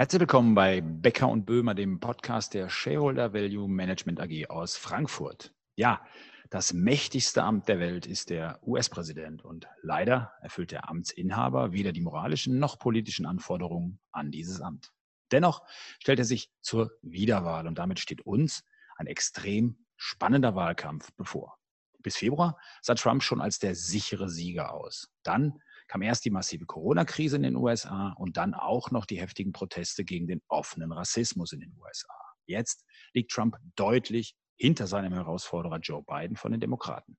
Herzlich willkommen bei Becker und Böhmer, dem Podcast der Shareholder Value Management AG aus Frankfurt. Ja, das mächtigste Amt der Welt ist der US-Präsident und leider erfüllt der Amtsinhaber weder die moralischen noch politischen Anforderungen an dieses Amt. Dennoch stellt er sich zur Wiederwahl und damit steht uns ein extrem spannender Wahlkampf bevor. Bis Februar sah Trump schon als der sichere Sieger aus. Dann kam erst die massive Corona-Krise in den USA und dann auch noch die heftigen Proteste gegen den offenen Rassismus in den USA. Jetzt liegt Trump deutlich hinter seinem Herausforderer Joe Biden von den Demokraten.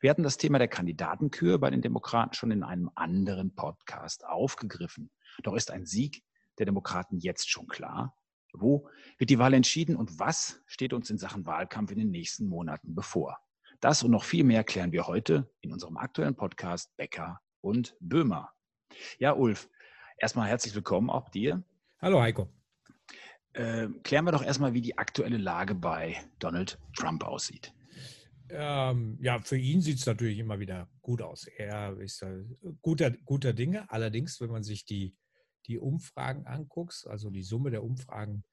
Wir hatten das Thema der Kandidatenkür bei den Demokraten schon in einem anderen Podcast aufgegriffen. Doch ist ein Sieg der Demokraten jetzt schon klar? Wo wird die Wahl entschieden und was steht uns in Sachen Wahlkampf in den nächsten Monaten bevor? Das und noch viel mehr klären wir heute in unserem aktuellen Podcast Becker und Böhmer. Ja, Ulf, erstmal herzlich willkommen auch dir. Hallo Heiko. Äh, klären wir doch erstmal, wie die aktuelle Lage bei Donald Trump aussieht. Ähm, ja, für ihn sieht es natürlich immer wieder gut aus. Er ist äh, guter, guter Dinge. Allerdings, wenn man sich die, die Umfragen anguckt, also die Summe der Umfragen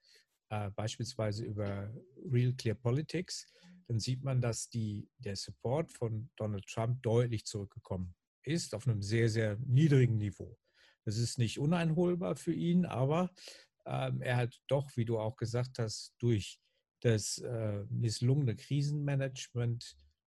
äh, beispielsweise über Real Clear Politics, dann sieht man, dass die, der Support von Donald Trump deutlich zurückgekommen ist auf einem sehr, sehr niedrigen Niveau. Das ist nicht uneinholbar für ihn, aber ähm, er hat doch, wie du auch gesagt hast, durch das äh, misslungene Krisenmanagement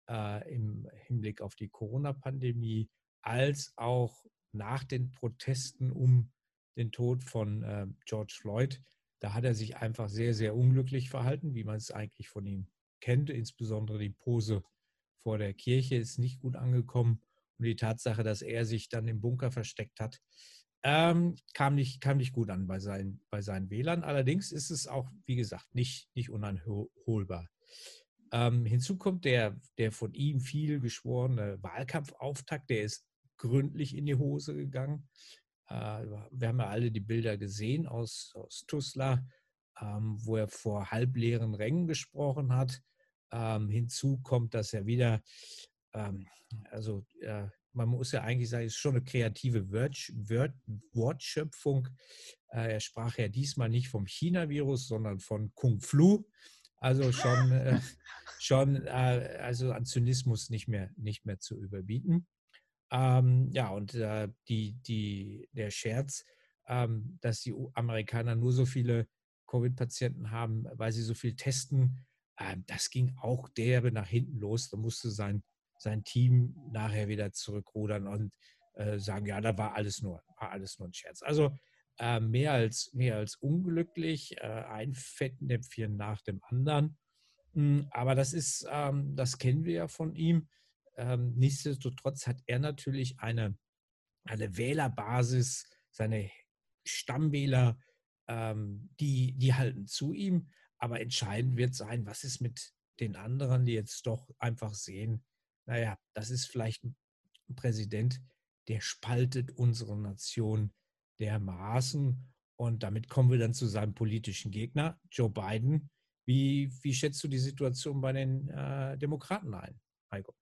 äh, im Hinblick auf die Corona-Pandemie als auch nach den Protesten um den Tod von äh, George Floyd, da hat er sich einfach sehr, sehr unglücklich verhalten, wie man es eigentlich von ihm kennt. Insbesondere die Pose vor der Kirche ist nicht gut angekommen. Und die Tatsache, dass er sich dann im Bunker versteckt hat, ähm, kam, nicht, kam nicht gut an bei seinen, bei seinen Wählern. Allerdings ist es auch, wie gesagt, nicht, nicht uneinholbar. Ähm, hinzu kommt der, der von ihm viel geschworene Wahlkampfauftakt, der ist gründlich in die Hose gegangen. Äh, wir haben ja alle die Bilder gesehen aus, aus Tuzla, ähm, wo er vor halbleeren Rängen gesprochen hat. Ähm, hinzu kommt, dass er wieder ähm, also äh, man muss ja eigentlich sagen, es ist schon eine kreative Wort, Wort, Wortschöpfung. Äh, er sprach ja diesmal nicht vom China-Virus, sondern von Kung Flu. Also schon, äh, schon äh, also an Zynismus nicht mehr, nicht mehr zu überbieten. Ähm, ja, und die, die, der Scherz, ähm, dass die Amerikaner nur so viele Covid-Patienten haben, weil sie so viel testen, äh, das ging auch derbe nach hinten los. Da musste sein sein Team nachher wieder zurückrudern und äh, sagen, ja, da war alles nur, war alles nur ein Scherz. Also äh, mehr, als, mehr als unglücklich, äh, ein Fettnäpfchen nach dem anderen. Hm, aber das ist, ähm, das kennen wir ja von ihm. Ähm, nichtsdestotrotz hat er natürlich eine, eine Wählerbasis, seine Stammwähler, ähm, die, die halten zu ihm. Aber entscheidend wird sein, was ist mit den anderen, die jetzt doch einfach sehen, naja, das ist vielleicht ein Präsident, der spaltet unsere Nation dermaßen. Und damit kommen wir dann zu seinem politischen Gegner, Joe Biden. Wie, wie schätzt du die Situation bei den äh, Demokraten ein, Heiko?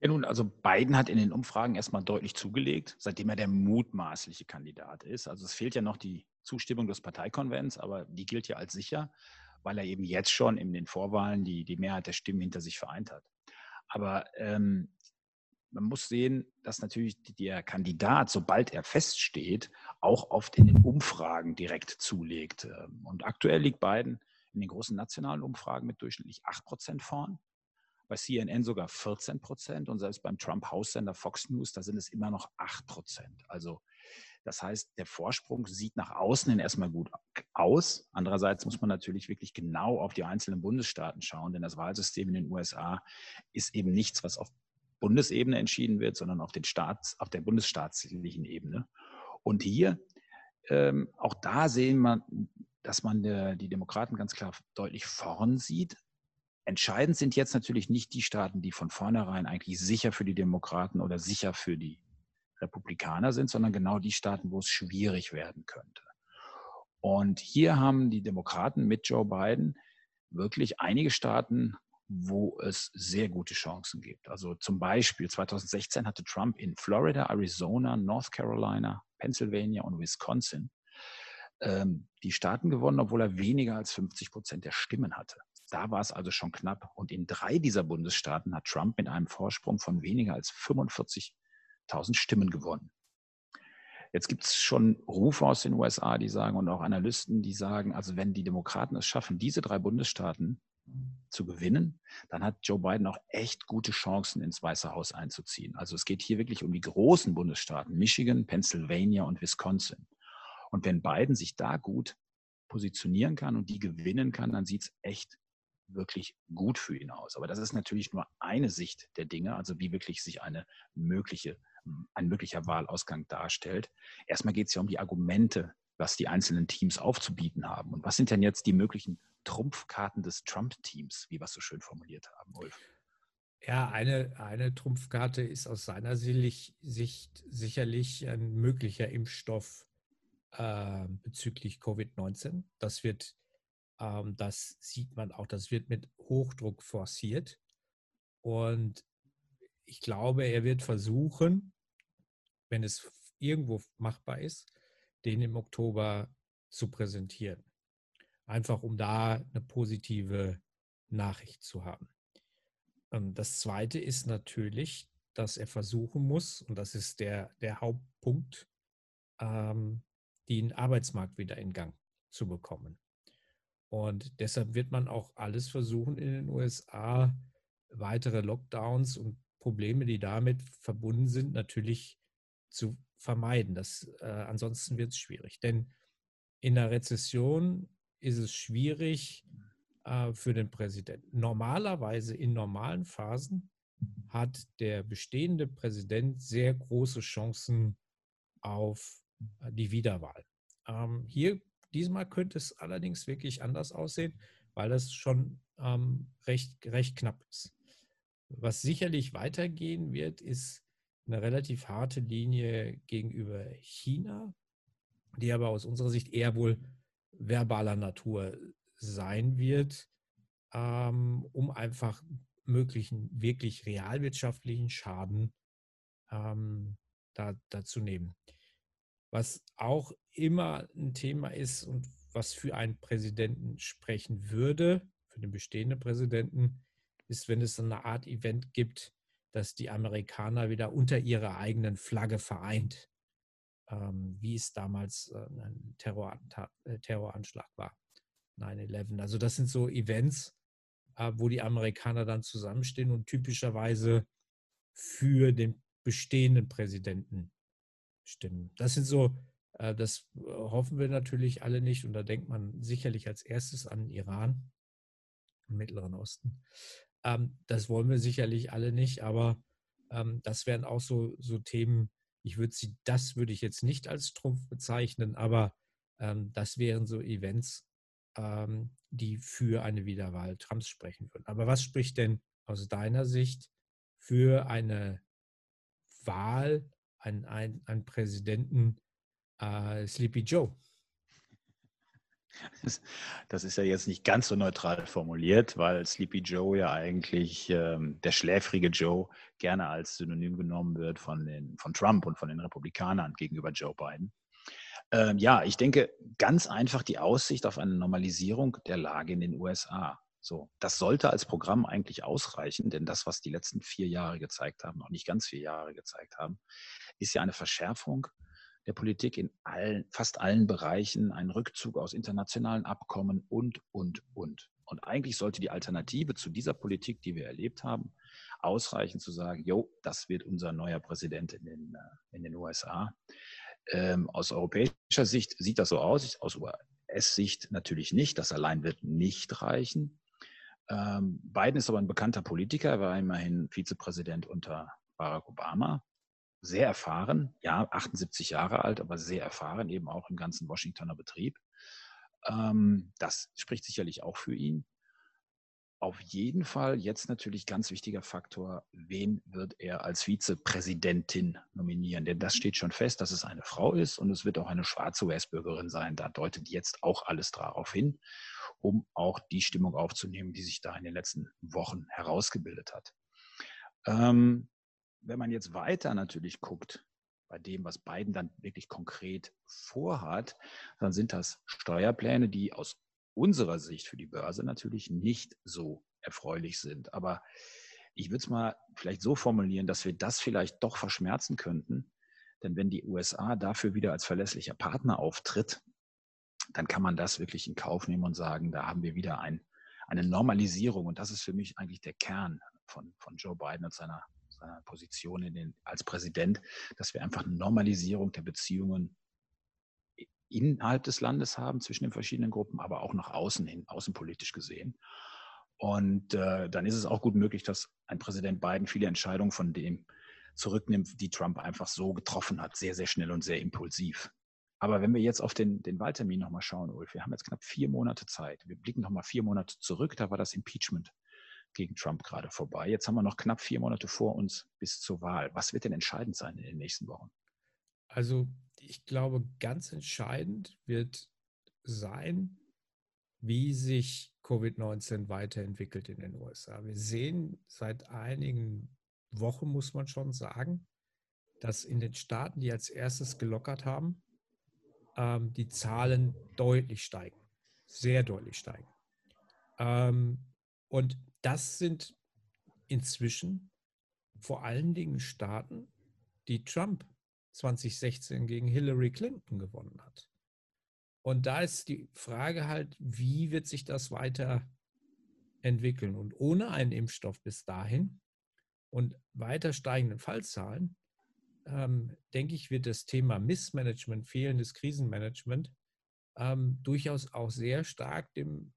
Ja, nun, also Biden hat in den Umfragen erstmal deutlich zugelegt, seitdem er der mutmaßliche Kandidat ist. Also es fehlt ja noch die Zustimmung des Parteikonvents, aber die gilt ja als sicher, weil er eben jetzt schon in den Vorwahlen die, die Mehrheit der Stimmen hinter sich vereint hat. Aber ähm, man muss sehen, dass natürlich der Kandidat, sobald er feststeht, auch oft in den Umfragen direkt zulegt. Ähm, und aktuell liegt Biden in den großen nationalen Umfragen mit durchschnittlich 8 Prozent vorn. Bei CNN sogar 14 Prozent und selbst beim Trump-Haussender Fox News, da sind es immer noch 8 Prozent. Also das heißt, der Vorsprung sieht nach außen hin erstmal gut aus. Andererseits muss man natürlich wirklich genau auf die einzelnen Bundesstaaten schauen, denn das Wahlsystem in den USA ist eben nichts, was auf Bundesebene entschieden wird, sondern auf, den Staats, auf der bundesstaatlichen Ebene. Und hier, ähm, auch da sehen wir, dass man der, die Demokraten ganz klar deutlich vorn sieht. Entscheidend sind jetzt natürlich nicht die Staaten, die von vornherein eigentlich sicher für die Demokraten oder sicher für die Republikaner sind, sondern genau die Staaten, wo es schwierig werden könnte. Und hier haben die Demokraten mit Joe Biden wirklich einige Staaten, wo es sehr gute Chancen gibt. Also zum Beispiel 2016 hatte Trump in Florida, Arizona, North Carolina, Pennsylvania und Wisconsin ähm, die Staaten gewonnen, obwohl er weniger als 50 Prozent der Stimmen hatte. Da war es also schon knapp. Und in drei dieser Bundesstaaten hat Trump mit einem Vorsprung von weniger als 45.000 Stimmen gewonnen. Jetzt gibt es schon Rufe aus den USA, die sagen, und auch Analysten, die sagen, also wenn die Demokraten es schaffen, diese drei Bundesstaaten zu gewinnen, dann hat Joe Biden auch echt gute Chancen, ins Weiße Haus einzuziehen. Also es geht hier wirklich um die großen Bundesstaaten, Michigan, Pennsylvania und Wisconsin. Und wenn Biden sich da gut positionieren kann und die gewinnen kann, dann sieht es echt wirklich gut für ihn aus. Aber das ist natürlich nur eine Sicht der Dinge, also wie wirklich sich eine mögliche, ein möglicher Wahlausgang darstellt. Erstmal geht es ja um die Argumente, was die einzelnen Teams aufzubieten haben. Und was sind denn jetzt die möglichen Trumpfkarten des Trump-Teams, wie wir es so schön formuliert haben, Ulf? Ja, eine, eine Trumpfkarte ist aus seiner Sicht sicherlich ein möglicher Impfstoff äh, bezüglich Covid-19. Das wird, ähm, das sieht man auch, das wird mit Hochdruck forciert. Und ich glaube, er wird versuchen, wenn es irgendwo machbar ist, den im Oktober zu präsentieren. Einfach um da eine positive Nachricht zu haben. Ähm, das Zweite ist natürlich, dass er versuchen muss, und das ist der, der Hauptpunkt, ähm, den Arbeitsmarkt wieder in Gang zu bekommen. Und deshalb wird man auch alles versuchen in den USA, weitere Lockdowns und Probleme, die damit verbunden sind, natürlich zu vermeiden. Das, äh, ansonsten wird es schwierig. Denn in der Rezession ist es schwierig äh, für den Präsidenten. Normalerweise in normalen Phasen hat der bestehende Präsident sehr große Chancen auf äh, die Wiederwahl. Ähm, hier, diesmal könnte es allerdings wirklich anders aussehen, weil das schon ähm, recht, recht knapp ist. Was sicherlich weitergehen wird, ist eine relativ harte Linie gegenüber China, die aber aus unserer Sicht eher wohl verbaler Natur sein wird, ähm, um einfach möglichen wirklich realwirtschaftlichen Schaden ähm, da, da zu nehmen. Was auch immer ein Thema ist und was für einen Präsidenten sprechen würde, für den bestehenden Präsidenten, ist, wenn es eine Art Event gibt, dass die Amerikaner wieder unter ihrer eigenen Flagge vereint, ähm, wie es damals äh, ein äh, Terroranschlag war, 9-11. Also das sind so Events, äh, wo die Amerikaner dann zusammenstehen und typischerweise für den bestehenden Präsidenten stimmen. Das sind so, äh, das äh, hoffen wir natürlich alle nicht und da denkt man sicherlich als erstes an Iran, im Mittleren Osten. Ähm, das wollen wir sicherlich alle nicht, aber ähm, das wären auch so, so Themen, ich würde sie, das würde ich jetzt nicht als Trumpf bezeichnen, aber ähm, das wären so Events, ähm, die für eine Wiederwahl Trumps sprechen würden. Aber was spricht denn aus deiner Sicht für eine Wahl einen, einen Präsidenten äh, Sleepy Joe. Das ist ja jetzt nicht ganz so neutral formuliert, weil Sleepy Joe ja eigentlich ähm, der schläfrige Joe gerne als Synonym genommen wird von, den, von Trump und von den Republikanern gegenüber Joe Biden. Ähm, ja, ich denke ganz einfach die Aussicht auf eine Normalisierung der Lage in den USA. So, das sollte als Programm eigentlich ausreichen, denn das, was die letzten vier Jahre gezeigt haben, noch nicht ganz vier Jahre gezeigt haben, ist ja eine Verschärfung der Politik in allen, fast allen Bereichen, ein Rückzug aus internationalen Abkommen und, und, und. Und eigentlich sollte die Alternative zu dieser Politik, die wir erlebt haben, ausreichen zu sagen, jo, das wird unser neuer Präsident in den, äh, in den USA. Ähm, aus europäischer Sicht sieht das so aus, aus US-Sicht natürlich nicht. Das allein wird nicht reichen. Ähm, Biden ist aber ein bekannter Politiker, er war immerhin Vizepräsident unter Barack Obama sehr erfahren, ja, 78 Jahre alt, aber sehr erfahren, eben auch im ganzen Washingtoner Betrieb. Ähm, das spricht sicherlich auch für ihn. Auf jeden Fall jetzt natürlich ganz wichtiger Faktor, wen wird er als Vizepräsidentin nominieren? Denn das steht schon fest, dass es eine Frau ist und es wird auch eine schwarze US-Bürgerin sein. Da deutet jetzt auch alles darauf hin, um auch die Stimmung aufzunehmen, die sich da in den letzten Wochen herausgebildet hat. Ähm, wenn man jetzt weiter natürlich guckt, bei dem, was Biden dann wirklich konkret vorhat, dann sind das Steuerpläne, die aus unserer Sicht für die Börse natürlich nicht so erfreulich sind. Aber ich würde es mal vielleicht so formulieren, dass wir das vielleicht doch verschmerzen könnten. Denn wenn die USA dafür wieder als verlässlicher Partner auftritt, dann kann man das wirklich in Kauf nehmen und sagen, da haben wir wieder ein, eine Normalisierung. Und das ist für mich eigentlich der Kern von, von Joe Biden und seiner, seiner Position den, als Präsident, dass wir einfach eine Normalisierung der Beziehungen innerhalb des Landes haben, zwischen den verschiedenen Gruppen, aber auch nach außen hin, außenpolitisch gesehen. Und äh, dann ist es auch gut möglich, dass ein Präsident Biden viele Entscheidungen von dem zurücknimmt, die Trump einfach so getroffen hat, sehr, sehr schnell und sehr impulsiv. Aber wenn wir jetzt auf den, den Wahltermin nochmal schauen, Ulf, wir haben jetzt knapp vier Monate Zeit. Wir blicken nochmal vier Monate zurück, da war das Impeachment gegen Trump gerade vorbei. Jetzt haben wir noch knapp vier Monate vor uns bis zur Wahl. Was wird denn entscheidend sein in den nächsten Wochen? Also ich glaube, ganz entscheidend wird sein, wie sich Covid-19 weiterentwickelt in den USA. Wir sehen seit einigen Wochen, muss man schon sagen, dass in den Staaten, die als erstes gelockert haben, ähm, die Zahlen deutlich steigen, sehr deutlich steigen. Ähm, und das sind inzwischen vor allen Dingen Staaten, die Trump 2016 gegen Hillary Clinton gewonnen hat. Und da ist die Frage halt, wie wird sich das weiter entwickeln? Und ohne einen Impfstoff bis dahin und weiter steigenden Fallzahlen, ähm, denke ich, wird das Thema Missmanagement, fehlendes Krisenmanagement ähm, durchaus auch sehr stark dem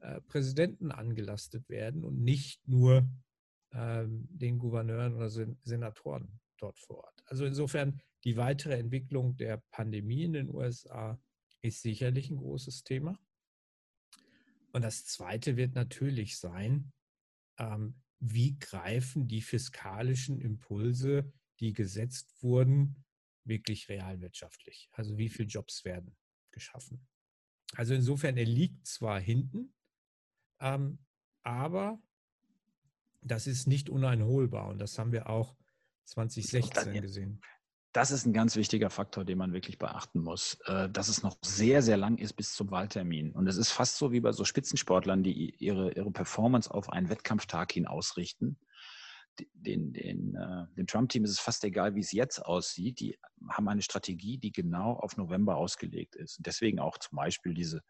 äh, Präsidenten angelastet werden und nicht nur ähm, den Gouverneuren oder Sen Senatoren dort vor Ort. Also insofern die weitere Entwicklung der Pandemie in den USA ist sicherlich ein großes Thema. Und das Zweite wird natürlich sein, ähm, wie greifen die fiskalischen Impulse, die gesetzt wurden, wirklich realwirtschaftlich? Also wie viele Jobs werden geschaffen? Also insofern, er liegt zwar hinten, ähm, aber das ist nicht uneinholbar und das haben wir auch 2016 gesehen das ist ein ganz wichtiger Faktor, den man wirklich beachten muss, äh, dass es noch sehr, sehr lang ist bis zum Wahltermin. Und es ist fast so wie bei so Spitzensportlern, die ihre, ihre Performance auf einen Wettkampftag hin ausrichten. Den, den, äh, dem Trump-Team ist es fast egal, wie es jetzt aussieht. Die haben eine Strategie, die genau auf November ausgelegt ist. Deswegen auch zum Beispiel diese,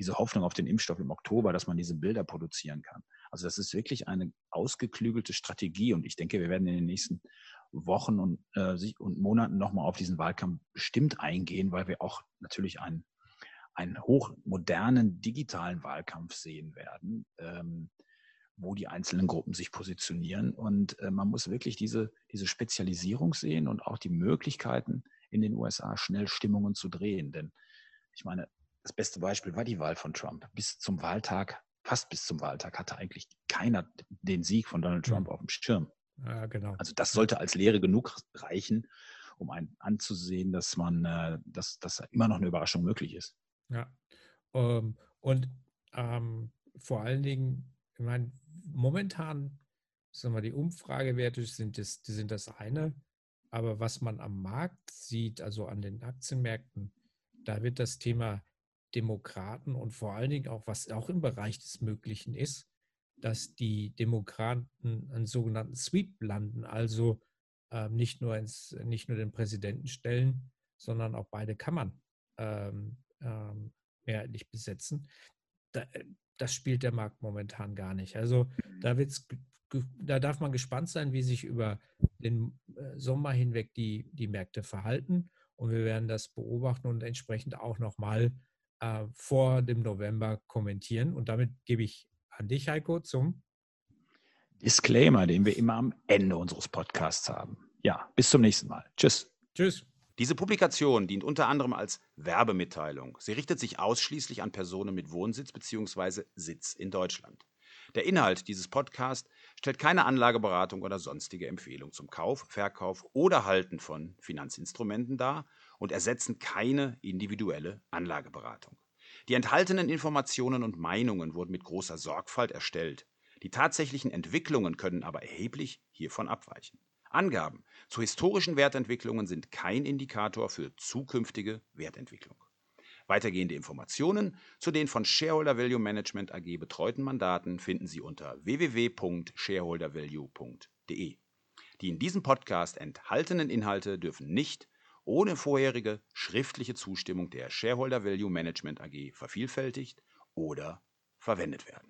diese Hoffnung auf den Impfstoff im Oktober, dass man diese Bilder produzieren kann. Also das ist wirklich eine ausgeklügelte Strategie. Und ich denke, wir werden in den nächsten Wochen und, äh, und Monaten nochmal auf diesen Wahlkampf bestimmt eingehen, weil wir auch natürlich einen, einen hochmodernen digitalen Wahlkampf sehen werden, ähm, wo die einzelnen Gruppen sich positionieren. Und äh, man muss wirklich diese, diese Spezialisierung sehen und auch die Möglichkeiten in den USA schnell Stimmungen zu drehen. Denn ich meine, das beste Beispiel war die Wahl von Trump. Bis zum Wahltag, fast bis zum Wahltag, hatte eigentlich keiner den Sieg von Donald Trump mhm. auf dem Schirm. Ja, genau. Also das sollte als Lehre genug reichen, um einen anzusehen, dass man, äh, dass, dass immer noch eine Überraschung möglich ist. Ja. Ähm, und ähm, vor allen Dingen, ich meine, momentan, sagen wir, die Umfragewerte sind das, die sind das eine, aber was man am Markt sieht, also an den Aktienmärkten, da wird das Thema Demokraten und vor allen Dingen auch, was auch im Bereich des Möglichen ist, dass die Demokraten einen sogenannten Sweep landen, also äh, nicht, nur ins, nicht nur den Präsidenten stellen, sondern auch beide Kammern ähm, ähm, mehrheitlich besetzen. Da, äh, das spielt der Markt momentan gar nicht. Also da, wird's, da darf man gespannt sein, wie sich über den äh, Sommer hinweg die, die Märkte verhalten. Und wir werden das beobachten und entsprechend auch nochmal äh, vor dem November kommentieren. Und damit gebe ich an dich, Heiko, zum Disclaimer, den wir immer am Ende unseres Podcasts haben. Ja, bis zum nächsten Mal. Tschüss. Tschüss. Diese Publikation dient unter anderem als Werbemitteilung. Sie richtet sich ausschließlich an Personen mit Wohnsitz bzw. Sitz in Deutschland. Der Inhalt dieses Podcasts stellt keine Anlageberatung oder sonstige Empfehlung zum Kauf, Verkauf oder Halten von Finanzinstrumenten dar und ersetzen keine individuelle Anlageberatung. Die enthaltenen Informationen und Meinungen wurden mit großer Sorgfalt erstellt. Die tatsächlichen Entwicklungen können aber erheblich hiervon abweichen. Angaben zu historischen Wertentwicklungen sind kein Indikator für zukünftige Wertentwicklung. Weitergehende Informationen zu den von Shareholder Value Management AG betreuten Mandaten finden Sie unter www.shareholdervalue.de. Die in diesem Podcast enthaltenen Inhalte dürfen nicht ohne vorherige schriftliche Zustimmung der Shareholder Value Management AG vervielfältigt oder verwendet werden.